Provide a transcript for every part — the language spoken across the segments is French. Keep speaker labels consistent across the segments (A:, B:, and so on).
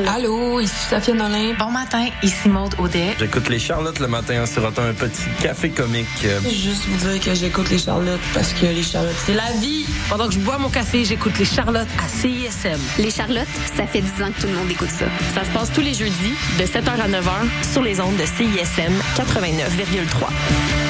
A: Montréal.
B: Allô, ici Sophia Nolin.
C: Bon matin, ici Maude Audet.
D: J'écoute les Charlottes le matin en sirotant un petit café comique.
B: Juste vous dire que j'écoute les Charlottes parce que les Charlottes, c'est la vie.
C: Pendant que je bois mon café, j'écoute les Charlottes à CISM.
A: Les Charlottes, ça fait 10 ans que tout le monde écoute ça.
E: Ça se passe tous les jeudis de 7h à 9h sur les ondes de CISM 89,3.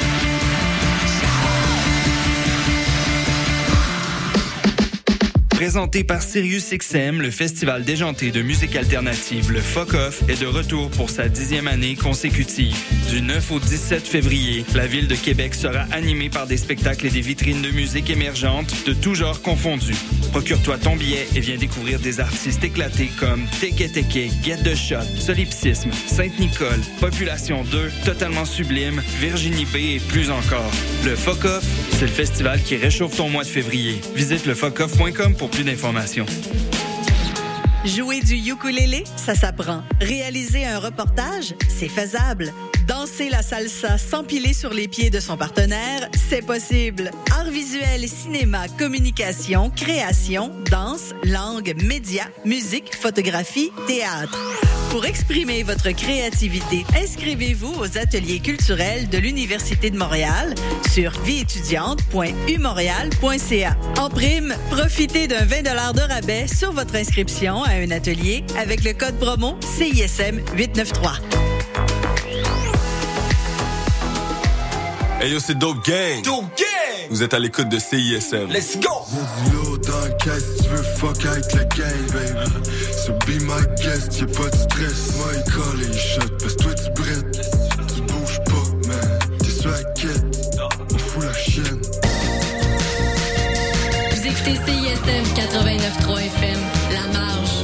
F: Présenté par SiriusXM, le festival déjanté de musique alternative, le Fuck Off, est de retour pour sa dixième année consécutive. Du 9 au 17 février, la ville de Québec sera animée par des spectacles et des vitrines de musique émergentes de tous genres confondus. Procure-toi ton billet et viens découvrir des artistes éclatés comme Teke Teke, Get the Shot, Solipsisme, Sainte-Nicole, Population 2, Totalement Sublime, Virginie B et plus encore. Le Fuck Off, c'est le festival qui réchauffe ton mois de février. Visite le pour plus d'informations.
G: Jouer du ukulélé, ça s'apprend. Réaliser un reportage, c'est faisable. Danser la salsa sans piler sur les pieds de son partenaire, c'est possible. Art visuel, cinéma, communication, création, danse, langue, médias, musique, photographie, théâtre. Pour exprimer votre créativité, inscrivez-vous aux ateliers culturels de l'Université de Montréal sur vieétudiante.umontréal.ca. En prime, profitez d'un 20 de rabais sur votre inscription à un atelier avec le code promo CISM 893.
H: Hey yo, c'est Dope Gang.
I: Dope Gang.
H: Vous êtes à l'écoute de CISM.
I: Let's go.
J: Y'a du lourd dans le caisse, tu veux fuck avec la gang, baby. So be my guest, y'a pas de stress. Moi, il colle et il shot, parce que toi, tu brettes. Tu bouges pas, man. T'es sur la quête. On fout la chienne.
K: Vous écoutez CISM 89.3 FM, La Marge.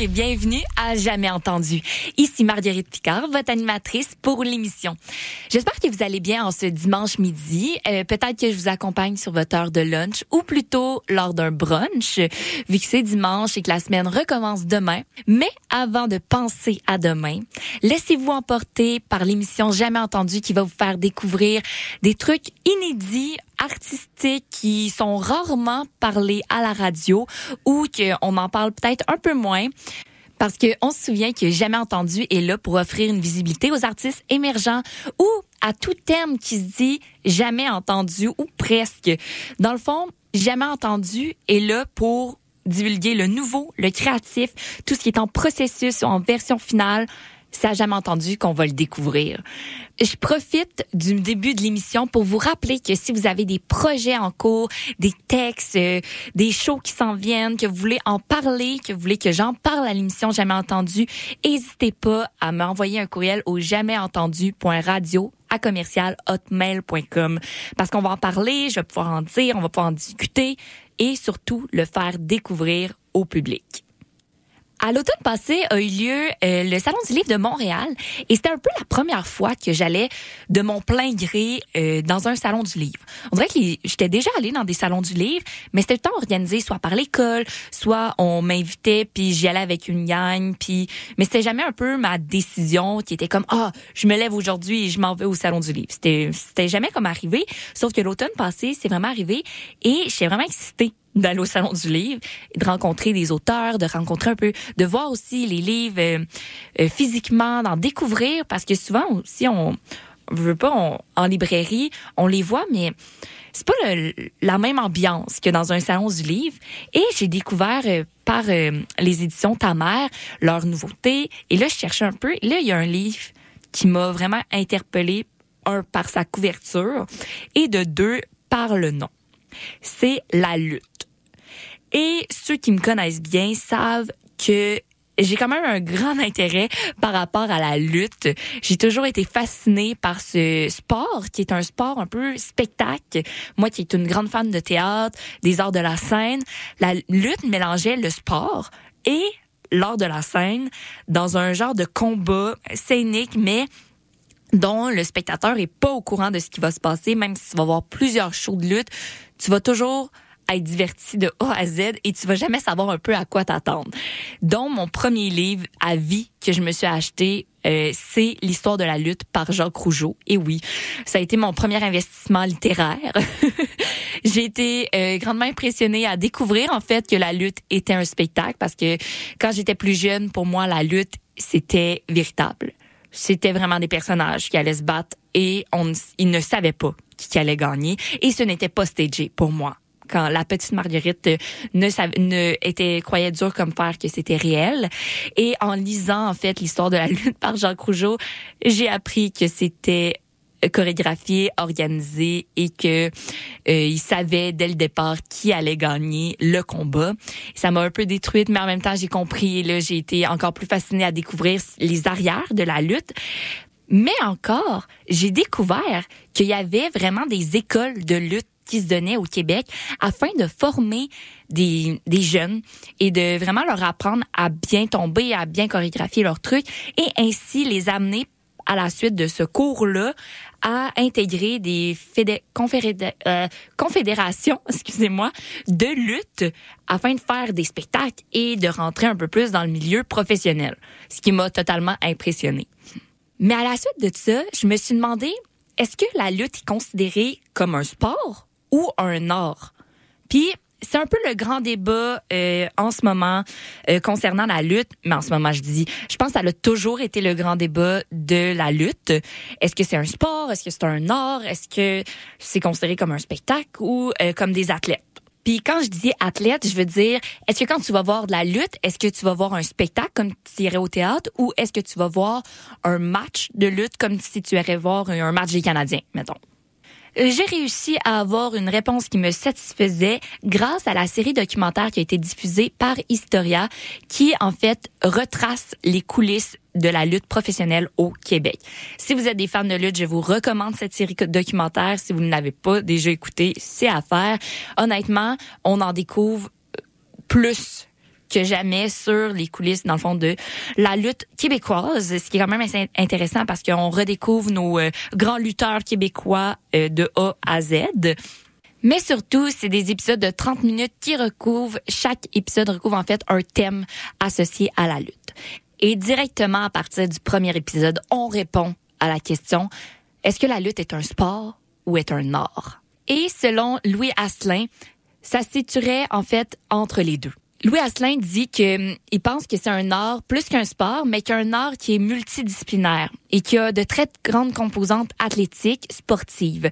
E: Et bienvenue à Jamais Entendu. Ici Marguerite Picard, votre animatrice pour l'émission. J'espère que vous allez bien en ce dimanche midi. Euh, Peut-être que je vous accompagne sur votre heure de lunch ou plutôt lors d'un brunch, vu que c'est dimanche et que la semaine recommence demain. Mais avant de penser à demain, laissez-vous emporter par l'émission Jamais Entendu qui va vous faire découvrir des trucs inédits artistiques qui sont rarement parlés à la radio ou qu'on en parle peut-être un peu moins. Parce qu'on se souvient que Jamais Entendu est là pour offrir une visibilité aux artistes émergents ou à tout terme qui se dit jamais entendu ou presque. Dans le fond, Jamais Entendu est là pour divulguer le nouveau, le créatif, tout ce qui est en processus ou en version finale ça jamais entendu qu'on va le découvrir. Je profite du début de l'émission pour vous rappeler que si vous avez des projets en cours, des textes, euh, des shows qui s'en viennent, que vous voulez en parler, que vous voulez que j'en parle à l'émission Jamais entendu, n'hésitez pas à m'envoyer un courriel au jamaisentendu.radio à commercial hotmail.com parce qu'on va en parler, je vais pouvoir en dire, on va pouvoir en discuter et surtout le faire découvrir au public. À l'automne passé a eu lieu euh, le Salon du livre de Montréal et c'était un peu la première fois que j'allais de mon plein gré euh, dans un salon du livre. On dirait que j'étais déjà allée dans des salons du livre, mais c'était le temps organisé soit par l'école, soit on m'invitait puis j'y allais avec une gang puis mais c'était jamais un peu ma décision qui était comme ah, je me lève aujourd'hui et je m'en vais au salon du livre. C'était c'était jamais comme arrivé, sauf que l'automne passé, c'est vraiment arrivé et j'étais vraiment excitée d'aller au salon du livre, de rencontrer des auteurs, de rencontrer un peu, de voir aussi les livres euh, euh, physiquement, d'en découvrir, parce que souvent aussi on veut pas en librairie, on les voit, mais c'est pas la même ambiance que dans un salon du livre. Et j'ai découvert euh, par les éditions Ta Mère leur nouveauté. Et là, je cherchais un peu. Et là, il y a un livre qui m'a vraiment interpellée, un par sa couverture et de deux par le nom. C'est La lutte. Et ceux qui me connaissent bien savent que j'ai quand même un grand intérêt par rapport à la lutte. J'ai toujours été fascinée par ce sport qui est un sport un peu spectacle. Moi qui est une grande fan de théâtre, des arts de la scène, la lutte mélangeait le sport et l'art de la scène dans un genre de combat scénique mais dont le spectateur est pas au courant de ce qui va se passer même si tu vas voir plusieurs shows de lutte, tu vas toujours être diverti de A à Z et tu vas jamais savoir un peu à quoi t'attendre. Donc, mon premier livre à vie que je me suis acheté, euh, c'est l'histoire de la lutte par Jacques Rougeau. Et oui, ça a été mon premier investissement littéraire. J'ai été euh, grandement impressionnée à découvrir en fait que la lutte était un spectacle parce que quand j'étais plus jeune, pour moi, la lutte, c'était véritable. C'était vraiment des personnages qui allaient se battre et on, ils ne savaient pas qui allait gagner. Et ce n'était pas stagé pour moi quand la petite Marguerite ne, ne était croyait dur comme fer que c'était réel. Et en lisant en fait l'histoire de la lutte par Jacques Rougeau, j'ai appris que c'était chorégraphié, organisé et que euh, il savait dès le départ qui allait gagner le combat. Ça m'a un peu détruite, mais en même temps j'ai compris. Là, j'ai été encore plus fascinée à découvrir les arrières de la lutte. Mais encore, j'ai découvert qu'il y avait vraiment des écoles de lutte qui se donnaient au Québec afin de former des, des jeunes et de vraiment leur apprendre à bien tomber, à bien chorégraphier leurs trucs et ainsi les amener à la suite de ce cours-là à intégrer des euh, confédérations, excusez-moi, de lutte afin de faire des spectacles et de rentrer un peu plus dans le milieu professionnel, ce qui m'a totalement impressionné. Mais à la suite de ça, je me suis demandé, est-ce que la lutte est considérée comme un sport? Ou un art? Puis, c'est un peu le grand débat euh, en ce moment euh, concernant la lutte. Mais en ce moment, je dis, je pense que ça a toujours été le grand débat de la lutte. Est-ce que c'est un sport? Est-ce que c'est un art? Est-ce que c'est considéré comme un spectacle ou euh, comme des athlètes? Puis quand je dis athlète, je veux dire, est-ce que quand tu vas voir de la lutte, est-ce que tu vas voir un spectacle comme tu irais au théâtre ou est-ce que tu vas voir un match de lutte comme si tu irais voir un match des Canadiens, mettons? J'ai réussi à avoir une réponse qui me satisfaisait grâce à la série documentaire qui a été diffusée par Historia, qui en fait retrace les coulisses de la lutte professionnelle au Québec. Si vous êtes des fans de lutte, je vous recommande cette série documentaire. Si vous ne l'avez pas déjà écouté, c'est à faire. Honnêtement, on en découvre plus que jamais sur les coulisses, dans le fond, de la lutte québécoise, ce qui est quand même intéressant parce qu'on redécouvre nos euh, grands lutteurs québécois euh, de A à Z. Mais surtout, c'est des épisodes de 30 minutes qui recouvrent, chaque épisode recouvre en fait un thème associé à la lutte. Et directement à partir du premier épisode, on répond à la question, est-ce que la lutte est un sport ou est un art? Et selon Louis Asselin, ça se situerait en fait entre les deux. Louis Asselin dit qu'il hum, pense que c'est un art plus qu'un sport, mais qu'un art qui est multidisciplinaire et qui a de très grandes composantes athlétiques, sportives.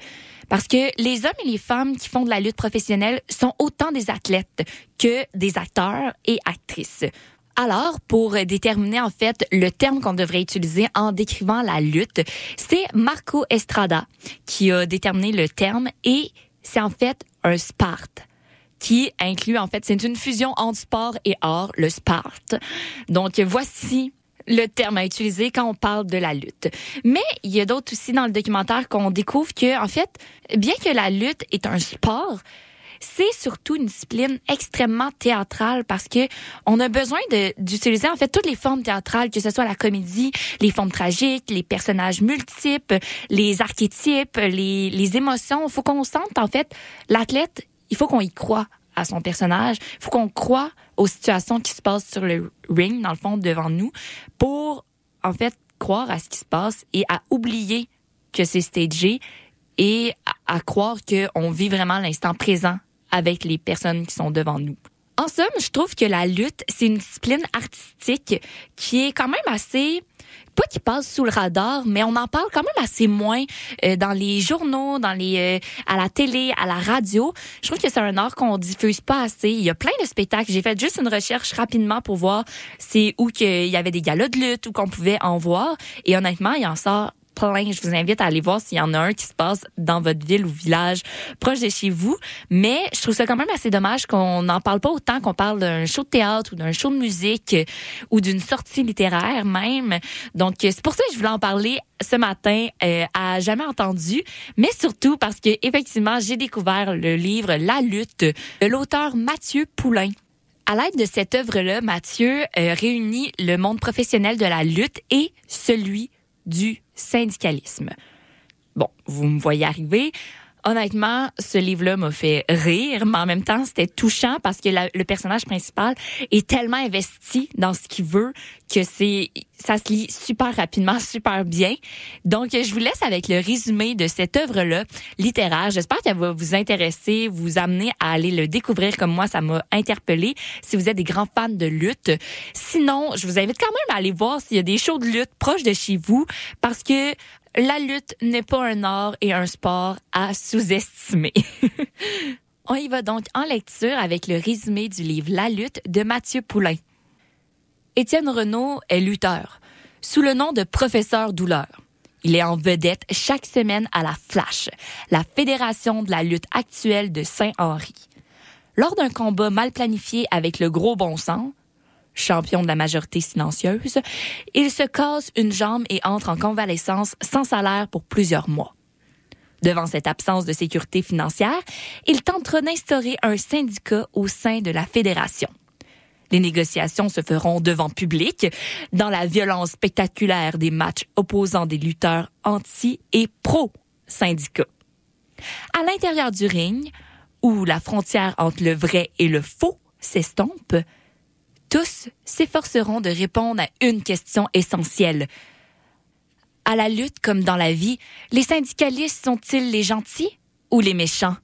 E: Parce que les hommes et les femmes qui font de la lutte professionnelle sont autant des athlètes que des acteurs et actrices. Alors, pour déterminer en fait le terme qu'on devrait utiliser en décrivant la lutte, c'est Marco Estrada qui a déterminé le terme et c'est en fait un Sparte qui inclut en fait, c'est une fusion entre sport et art, le Sparte. Donc voici le terme à utiliser quand on parle de la lutte. Mais il y a d'autres aussi dans le documentaire qu'on découvre que en fait, bien que la lutte est un sport, c'est surtout une discipline extrêmement théâtrale parce que on a besoin d'utiliser en fait toutes les formes théâtrales, que ce soit la comédie, les formes tragiques, les personnages multiples, les archétypes, les, les émotions. Il faut qu'on sente en fait l'athlète il faut qu'on y croit à son personnage. Il faut qu'on croit aux situations qui se passent sur le ring, dans le fond, devant nous, pour, en fait, croire à ce qui se passe et à oublier que c'est stagé et à, à croire qu'on vit vraiment l'instant présent avec les personnes qui sont devant nous. En somme, je trouve que la lutte, c'est une discipline artistique qui est quand même assez pas qui passe sous le radar, mais on en parle quand même assez moins euh, dans les journaux, dans les euh, à la télé, à la radio. Je trouve que c'est un art qu'on diffuse pas assez. Il y a plein de spectacles. J'ai fait juste une recherche rapidement pour voir c'est où qu'il y avait des galas de lutte ou qu'on pouvait en voir. Et honnêtement, il en sort Je vous invite à aller voir s'il y en a un qui se passe dans votre ville ou village proche de chez vous. Mais je trouve ça quand même assez dommage qu'on n'en parle pas autant qu'on parle d'un show de théâtre ou d'un show de musique ou d'une sortie littéraire même. Donc, c'est pour ça que je voulais en parler ce matin euh, à jamais entendu, mais surtout parce que effectivement, j'ai découvert le livre La lutte de l'auteur Mathieu Poulain. À l'aide de cette œuvre-là, Mathieu euh, réunit le monde professionnel de la lutte et celui du syndicalisme. Bon, vous me voyez arriver. Honnêtement, ce livre-là m'a fait rire, mais en même temps, c'était touchant parce que le personnage principal est tellement investi dans ce qu'il veut que c'est ça se lit super rapidement, super bien. Donc, je vous laisse avec le résumé de cette œuvre-là littéraire. J'espère qu'elle va vous intéresser, vous amener à aller le découvrir comme moi, ça m'a interpellé. Si vous êtes des grands fans de lutte, sinon, je vous invite quand même à aller voir s'il y a des shows de lutte proches de chez vous, parce que la lutte n'est pas un art et un sport à sous-estimer. On y va donc en lecture avec le résumé du livre La lutte de Mathieu Poulain. Étienne Renault est lutteur, sous le nom de professeur douleur. Il est en vedette chaque semaine à la Flash, la fédération de la lutte actuelle de Saint-Henri. Lors d'un combat mal planifié avec le gros bon sens, champion de la majorité silencieuse, il se casse une jambe et entre en convalescence sans salaire pour plusieurs mois. Devant cette absence de sécurité financière, il tentera d'instaurer un syndicat au sein de la fédération. Les négociations se feront devant public, dans la violence spectaculaire des matchs opposant des lutteurs anti et pro-syndicats. À l'intérieur du ring, où la frontière entre le vrai et le faux s'estompe, tous s'efforceront de répondre à une question essentielle. À la lutte comme dans la vie, les syndicalistes sont-ils les gentils ou les méchants?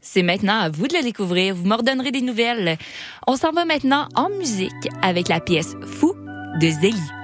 E: C'est maintenant à vous de le découvrir. Vous m'ordonnerez des nouvelles. On s'en va maintenant en musique avec la pièce Fou de Zélie.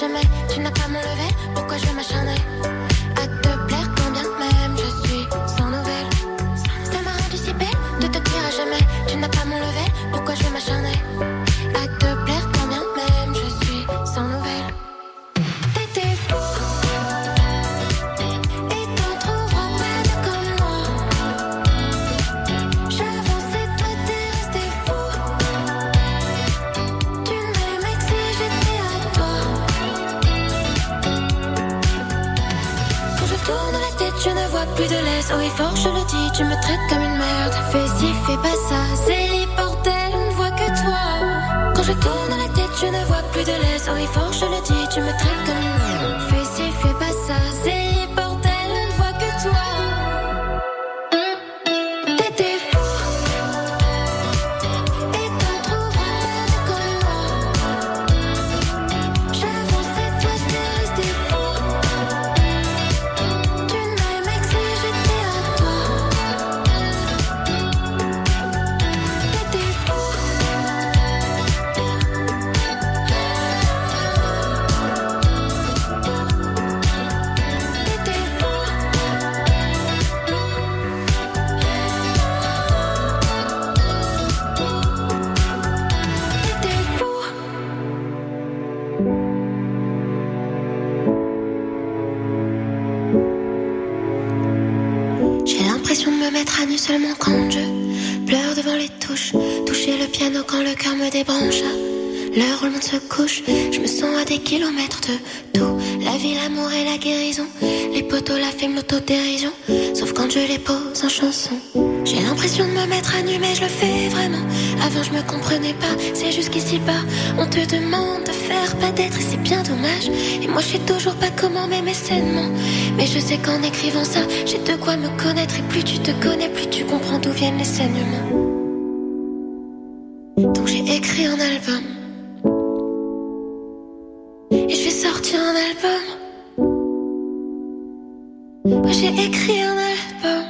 I: Jamais. Tu n'as pas mon level, pourquoi je vais fort, je le dis, tu me traites comme une merde. Fais ci, fais pas ça, c'est les bordel, on ne voit que toi. Quand je tourne la tête, je ne vois plus de. Oh, et fort, je le dis, tu me traites comme une merde. Me débranche. Le monde se couche, je me sens à des kilomètres de tout. La vie, l'amour et la guérison. Les poteaux, la fame, l'autodérision. Sauf quand je les pose en chanson. J'ai l'impression de me mettre à nu, mais je le fais vraiment. Avant, je me comprenais pas, c'est juste qu'ici bas, on te demande de faire pas d'être, et c'est bien dommage. Et moi, je sais toujours pas comment m'aimer sainement. Mais je sais qu'en écrivant ça, j'ai de quoi me connaître. Et plus tu te connais, plus tu comprends d'où viennent les saignements. Donc Et je vais sortir un album. J'ai écrit un album.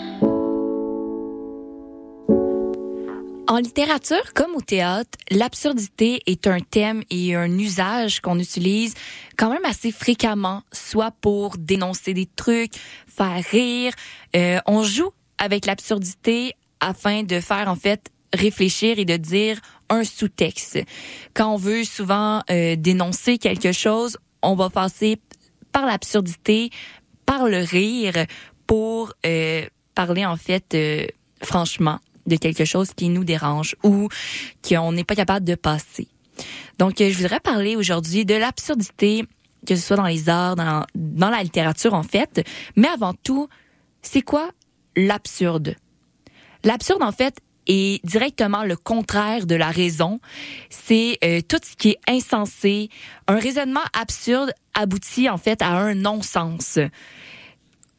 E: En littérature comme au théâtre, l'absurdité est un thème et un usage qu'on utilise quand même assez fréquemment, soit pour dénoncer des trucs, faire rire. Euh, on joue avec l'absurdité afin de faire en fait réfléchir et de dire un sous-texte. Quand on veut souvent euh, dénoncer quelque chose, on va passer par l'absurdité, par le rire pour euh, parler en fait euh, franchement de quelque chose qui nous dérange ou qu'on n'est pas capable de passer. Donc, je voudrais parler aujourd'hui de l'absurdité, que ce soit dans les arts, dans la littérature en fait, mais avant tout, c'est quoi l'absurde? L'absurde, en fait, est directement le contraire de la raison. C'est euh, tout ce qui est insensé. Un raisonnement absurde aboutit en fait à un non-sens.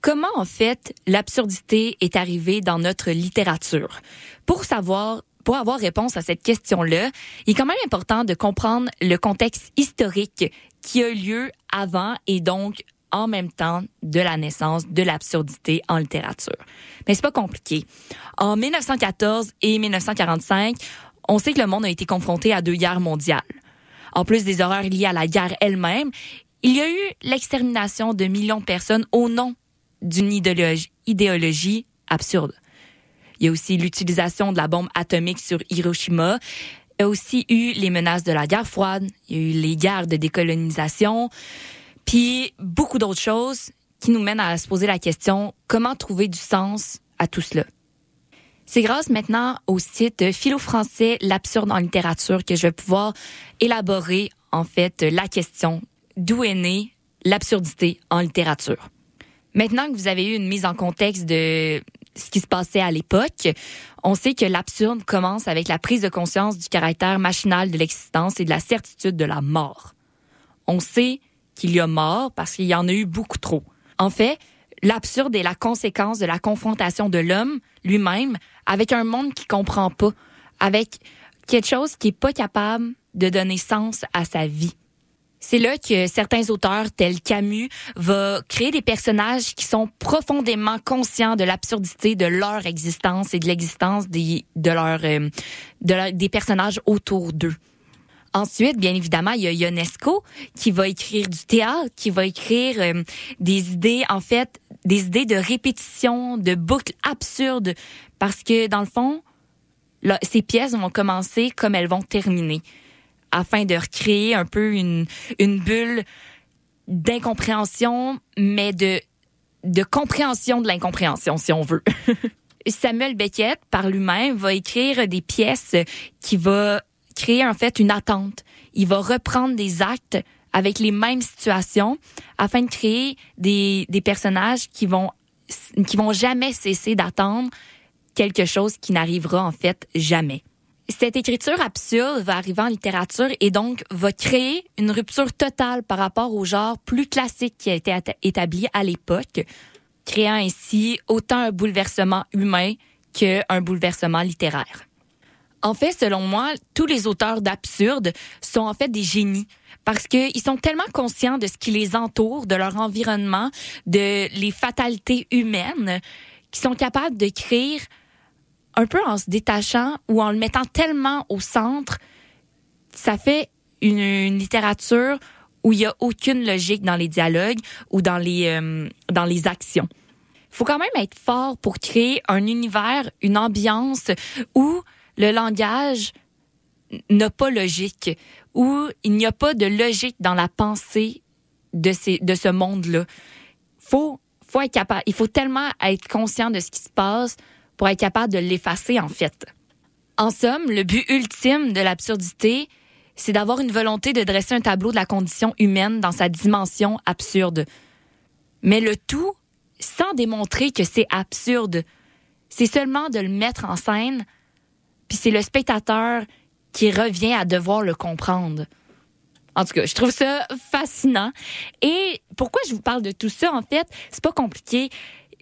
E: Comment en fait l'absurdité est arrivée dans notre littérature? Pour savoir pour avoir réponse à cette question-là, il est quand même important de comprendre le contexte historique qui a lieu avant et donc en même temps de la naissance de l'absurdité en littérature. Mais c'est pas compliqué. En 1914 et 1945, on sait que le monde a été confronté à deux guerres mondiales. En plus des horreurs liées à la guerre elle-même, il y a eu l'extermination de millions de personnes au nom d'une idéologie, absurde. Il y a aussi l'utilisation de la bombe atomique sur Hiroshima. Il y a aussi eu les menaces de la guerre froide. Il y a eu les guerres de décolonisation. Puis beaucoup d'autres choses qui nous mènent à se poser la question comment trouver du sens à tout cela? C'est grâce maintenant au site Philo-Français L'absurde en littérature que je vais pouvoir élaborer en fait la question d'où est née l'absurdité en littérature. Maintenant que vous avez eu une mise en contexte de ce qui se passait à l'époque, on sait que l'absurde commence avec la prise de conscience du caractère machinal de l'existence et de la certitude de la mort. On sait qu'il y a mort parce qu'il y en a eu beaucoup trop. En fait, l'absurde est la conséquence de la confrontation de l'homme lui-même avec un monde qui comprend pas, avec quelque chose qui est pas capable de donner sens à sa vie. C'est là que certains auteurs tels Camus vont créer des personnages qui sont profondément conscients de l'absurdité de leur existence et de l'existence des de euh, des personnages autour d'eux. Ensuite, bien évidemment, il y a Ionesco qui va écrire du théâtre, qui va écrire euh, des idées, en fait, des idées de répétition, de boucles absurdes, parce que dans le fond, là, ces pièces vont commencer comme elles vont terminer, afin de recréer un peu une, une bulle d'incompréhension, mais de, de compréhension de l'incompréhension, si on veut. Samuel Beckett, par lui-même, va écrire des pièces qui va créer en fait une attente. Il va reprendre des actes avec les mêmes situations afin de créer des, des personnages qui vont qui vont jamais cesser d'attendre quelque chose qui n'arrivera en fait jamais. Cette écriture absurde va arriver en littérature et donc va créer une rupture totale par rapport au genre plus classique qui a été établi à l'époque, créant ainsi autant un bouleversement humain qu'un bouleversement littéraire. En fait, selon moi, tous les auteurs d'absurde sont en fait des génies parce qu'ils sont tellement conscients de ce qui les entoure, de leur environnement, de les fatalités humaines, qu'ils sont capables créer un peu en se détachant ou en le mettant tellement au centre, ça fait une, littérature où il y a aucune logique dans les dialogues ou dans les euh, dans les actions. Il faut quand même être fort pour créer un univers, une ambiance où le langage n'a pas logique, ou il n'y a pas de logique dans la pensée de, ces, de ce monde-là. Faut, faut être capable, il faut tellement être conscient de ce qui se passe pour être capable de l'effacer, en fait. En somme, le but ultime de l'absurdité, c'est d'avoir une volonté de dresser un tableau de la condition humaine dans sa dimension absurde. Mais le tout sans démontrer que c'est absurde, c'est seulement de le mettre en scène, puis c'est le spectateur qui revient à devoir le comprendre. En tout cas, je trouve ça fascinant. Et pourquoi je vous parle de tout ça, en fait, c'est pas compliqué.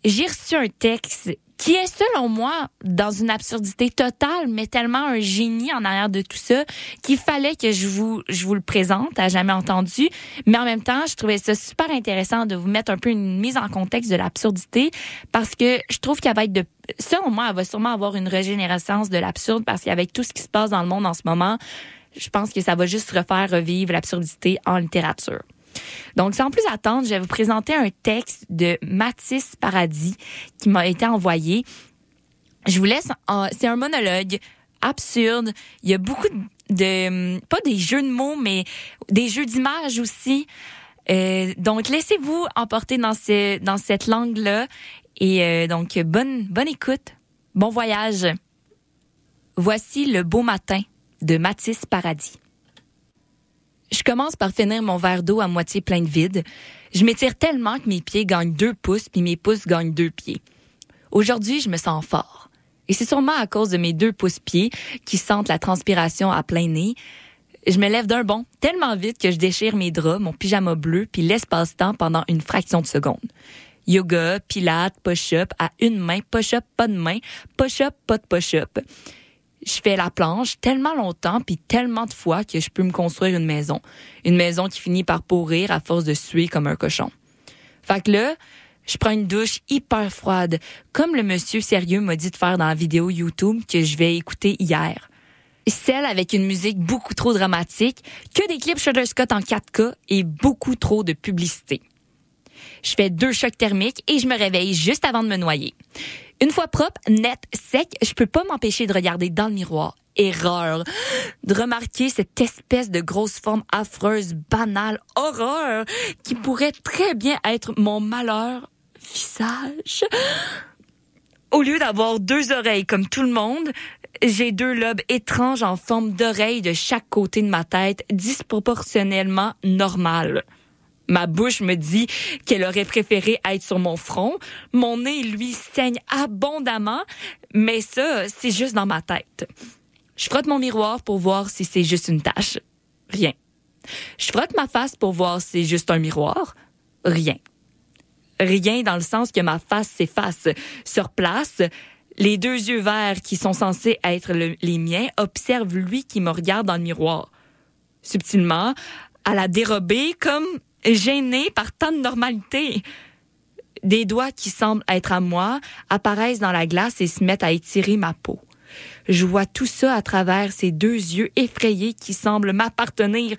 E: J'ai reçu un texte qui est, selon moi, dans une absurdité totale, mais tellement un génie en arrière de tout ça, qu'il fallait que je vous, je vous le présente, à jamais entendu. Mais en même temps, je trouvais ça super intéressant de vous mettre un peu une mise en contexte de l'absurdité, parce que je trouve qu'elle va être de, selon moi, elle va sûrement avoir une régénérescence de l'absurde, parce qu'avec tout ce qui se passe dans le monde en ce moment, je pense que ça va juste refaire revivre l'absurdité en littérature. Donc, sans plus attendre, je vais vous présenter un texte de Mathis Paradis qui m'a été envoyé. Je vous laisse, c'est un monologue absurde. Il y a beaucoup de, pas des jeux de mots, mais des jeux d'images aussi. Euh, donc, laissez-vous emporter dans, ce, dans cette langue-là. Et euh, donc, bonne, bonne écoute, bon voyage. Voici le beau matin de Mathis Paradis. Je commence par finir mon verre d'eau à moitié plein de vide. Je m'étire tellement que mes pieds gagnent deux pouces puis mes pouces gagnent deux pieds. Aujourd'hui, je me sens fort. Et c'est sûrement à cause de mes deux pouces-pieds qui sentent la transpiration à plein nez. Je me lève d'un bond tellement vite que je déchire mes draps, mon pyjama bleu, puis l'espace-temps pendant une fraction de seconde. Yoga, pilates, push-up, à une main, push-up, pas de main, push-up, pas de push-up je fais la planche tellement longtemps puis tellement de fois que je peux me construire une maison. Une maison qui finit par pourrir à force de suer comme un cochon. Fait que là, je prends une douche hyper froide, comme le monsieur sérieux m'a dit de faire dans la vidéo YouTube que je vais écouter hier. Celle avec une musique beaucoup trop dramatique, que des clips Shutterscott en 4K et beaucoup trop de publicité. Je fais deux chocs thermiques et je me réveille juste avant de me noyer. Une fois propre, net, sec, je peux pas m'empêcher de regarder dans le miroir. Erreur. De remarquer cette espèce de grosse forme affreuse, banale, horreur, qui pourrait très bien être mon malheur visage. Au lieu d'avoir deux oreilles comme tout le monde, j'ai deux lobes étranges en forme d'oreilles de chaque côté de ma tête, disproportionnellement normales. Ma bouche me dit qu'elle aurait préféré être sur mon front. Mon nez, lui, saigne abondamment, mais ça, c'est juste dans ma tête. Je frotte mon miroir pour voir si c'est juste une tache. Rien. Je frotte ma face pour voir si c'est juste un miroir. Rien. Rien dans le sens que ma face s'efface. Sur place, les deux yeux verts qui sont censés être les miens observent lui qui me regarde dans le miroir. Subtilement, à la dérober comme gênée par tant de normalité. Des doigts qui semblent être à moi apparaissent dans la glace et se mettent à étirer ma peau. Je vois tout ça à travers ces deux yeux effrayés qui semblent m'appartenir,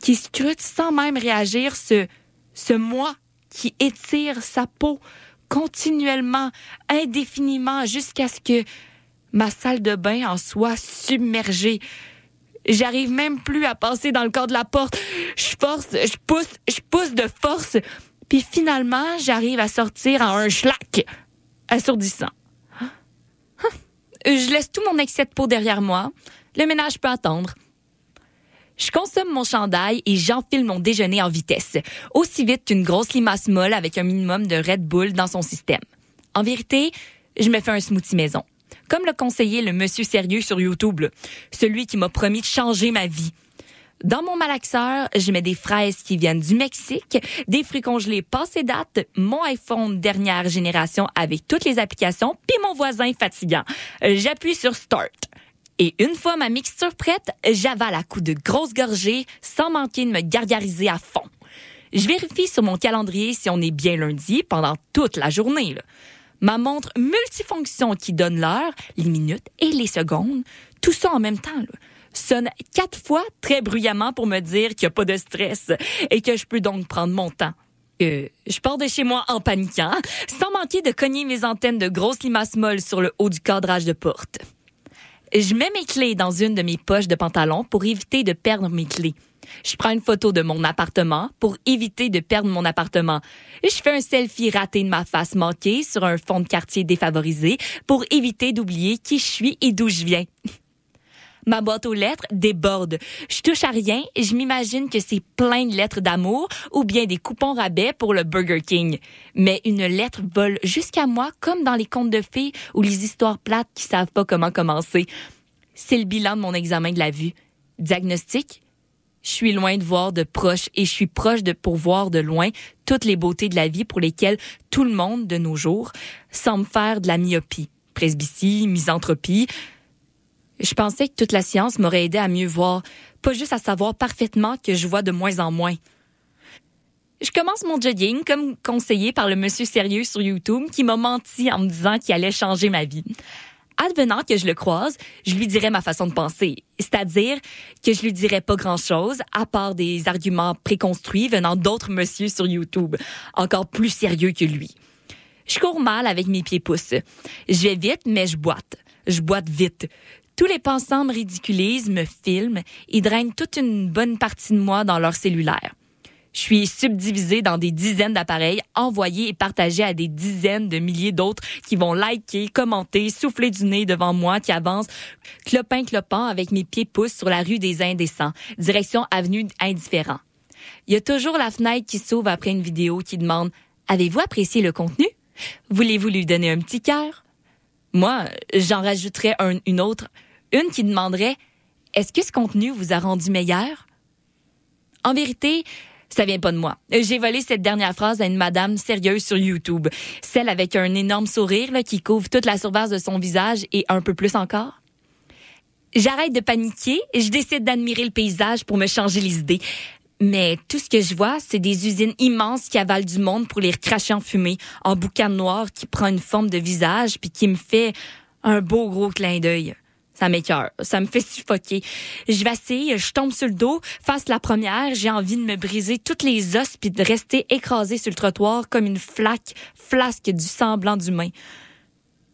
E: qui scrutent sans même réagir ce, ce moi qui étire sa peau continuellement, indéfiniment, jusqu'à ce que ma salle de bain en soit submergée. J'arrive même plus à passer dans le corps de la porte. Je force, je pousse, je pousse de force. Puis finalement, j'arrive à sortir en un schlack assourdissant. Je laisse tout mon excès de peau derrière moi. Le ménage peut attendre. Je consomme mon chandail et j'enfile mon déjeuner en vitesse, aussi vite qu'une grosse limace molle avec un minimum de Red Bull dans son système. En vérité, je me fais un smoothie maison comme le conseillait le monsieur sérieux sur YouTube, celui qui m'a promis de changer ma vie. Dans mon malaxeur, je mets des fraises qui viennent du Mexique, des fruits congelés passés date, mon iPhone dernière génération avec toutes les applications, puis mon voisin fatigant. J'appuie sur Start. Et une fois ma mixture prête, j'avale à coups de grosses gorgées sans manquer de me gargariser à fond. Je vérifie sur mon calendrier si on est bien lundi pendant toute la journée. Ma montre multifonction qui donne l'heure, les minutes et les secondes, tout ça en même temps, sonne quatre fois très bruyamment pour me dire qu'il n'y a pas de stress et que je peux donc prendre mon temps. Euh, je pars de chez moi en paniquant, sans manquer de cogner mes antennes de grosses limaces molles sur le haut du cadrage de porte. Je mets mes clés dans une de mes poches de pantalon pour éviter de perdre mes clés. Je prends une photo de mon appartement pour éviter de perdre mon appartement. Je fais un selfie raté de ma face manquée sur un fond de quartier défavorisé pour éviter d'oublier qui je suis et d'où je viens. Ma boîte aux lettres déborde. Je touche à rien je m'imagine que c'est plein de lettres d'amour ou bien des coupons rabais pour le Burger King. Mais une lettre vole jusqu'à moi comme dans les contes de fées ou les histoires plates qui savent pas comment commencer. C'est le bilan de mon examen de la vue. Diagnostic? Je suis loin de voir de proche et je suis proche de pourvoir de loin toutes les beautés de la vie pour lesquelles tout le monde de nos jours semble faire de la myopie, presbytie, misanthropie, je pensais que toute la science m'aurait aidé à mieux voir, pas juste à savoir parfaitement que je vois de moins en moins. Je commence mon jogging comme conseillé par le monsieur sérieux sur YouTube qui m'a menti en me disant qu'il allait changer ma vie. Advenant que je le croise, je lui dirais ma façon de penser, c'est-à-dire que je lui dirais pas grand-chose à part des arguments préconstruits venant d'autres messieurs sur YouTube, encore plus sérieux que lui. Je cours mal avec mes pieds pouces. Je vais vite, mais je boite. Je boite vite. Tous les pensants me ridiculisent, me filment et drainent toute une bonne partie de moi dans leur cellulaire. Je suis subdivisée dans des dizaines d'appareils envoyés et partagés à des dizaines de milliers d'autres qui vont liker, commenter, souffler du nez devant moi qui avance clopin clopant avec mes pieds pouces sur la rue des Indécents, direction avenue Indifférent. Il y a toujours la fenêtre qui s'ouvre après une vidéo qui demande Avez-vous apprécié le contenu? Voulez-vous lui donner un petit cœur? Moi, j'en rajouterais une autre une qui demanderait Est-ce que ce contenu vous a rendu meilleur? En vérité, ça vient pas de moi. J'ai volé cette dernière phrase à une madame sérieuse sur YouTube, celle avec un énorme sourire qui couvre toute la surface de son visage et un peu plus encore. J'arrête de paniquer je décide d'admirer le paysage pour me changer les idées. Mais tout ce que je vois, c'est des usines immenses qui avalent du monde pour les recracher en fumée, en boucan noir qui prend une forme de visage puis qui me fait un beau gros clin d'œil. Ça m'écœure. Ça me fait suffoquer. Je vacille, je tombe sur le dos. Face la première, j'ai envie de me briser toutes les os puis de rester écrasé sur le trottoir comme une flaque, flasque du sang blanc d'humain.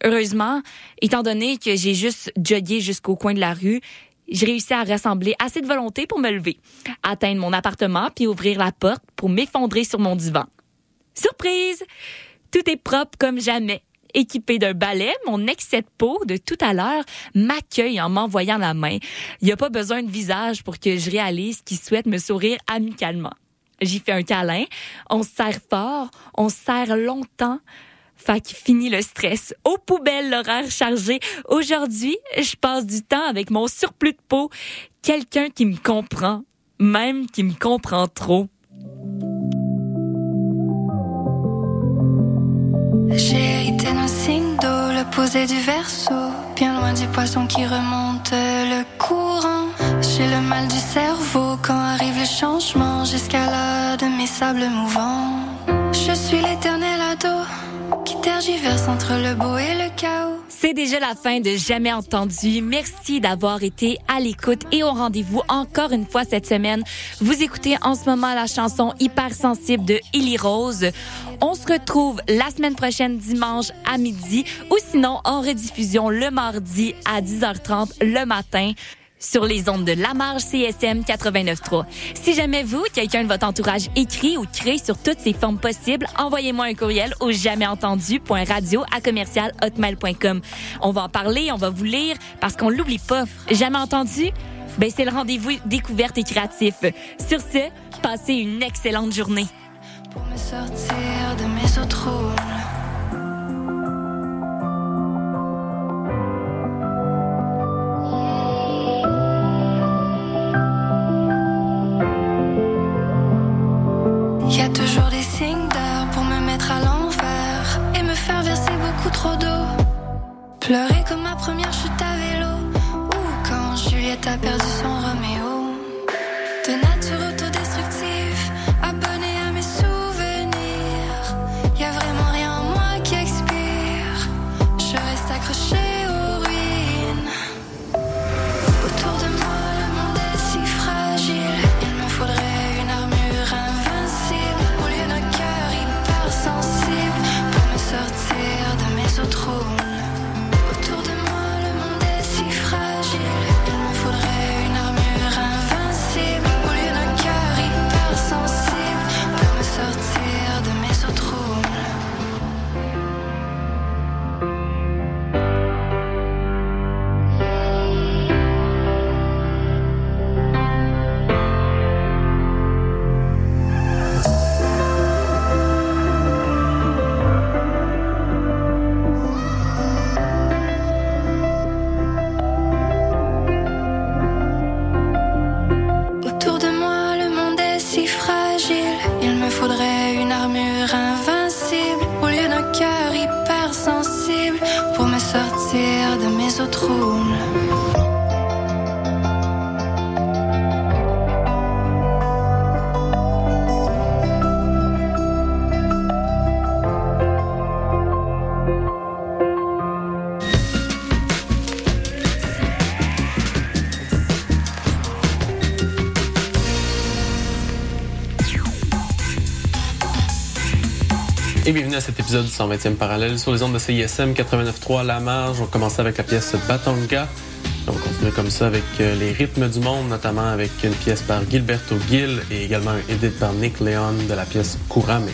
E: Heureusement, étant donné que j'ai juste jogué jusqu'au coin de la rue, j'ai réussi à rassembler assez de volonté pour me lever, atteindre mon appartement puis ouvrir la porte pour m'effondrer sur mon divan. Surprise! Tout est propre comme jamais équipé d'un balai, mon excès de peau de tout à l'heure m'accueille en m'envoyant la main. Il n'y a pas besoin de visage pour que je réalise qu'il souhaite me sourire amicalement. J'y fais un câlin, on se serre fort, on se serre longtemps. Fait qu'il finit le stress. Aux poubelles, l'horaire chargé. Aujourd'hui, je passe du temps avec mon surplus de peau. Quelqu'un qui me comprend, même qui me comprend trop.
I: J'ai signe d'eau, le posé du verso, bien loin du poisson qui remonte le courant. J'ai le mal du cerveau quand arrive le changement, jusqu'à là de mes sables mouvants. Je suis l'éternel ado
E: C'est déjà la fin de Jamais entendu. Merci d'avoir été à l'écoute et au rendez-vous encore une fois cette semaine. Vous écoutez en ce moment la chanson Hypersensible de Illy Rose. On se retrouve la semaine prochaine dimanche à midi ou sinon en rediffusion le mardi à 10h30 le matin sur les ondes de La Marge CSM 89.3. Si jamais vous, quelqu'un de votre entourage écrit ou crée sur toutes ces formes possibles, envoyez-moi un courriel au jamaisentendu.radio à commercial On va en parler, on va vous lire parce qu'on l'oublie pas. Jamais entendu? Ben, c'est le rendez-vous découverte et créatif. Sur ce, passez une excellente journée.
I: Pour me sortir de mes Pleurer comme ma première chute
L: bienvenue à cet épisode du 120e parallèle sur les ondes de CISM 89.3 La Marge. On commence avec la pièce Batonga. On continue comme ça avec euh, les rythmes du monde, notamment avec une pièce par Gilberto Gil et également un edit par Nick Leon de la pièce Kurame.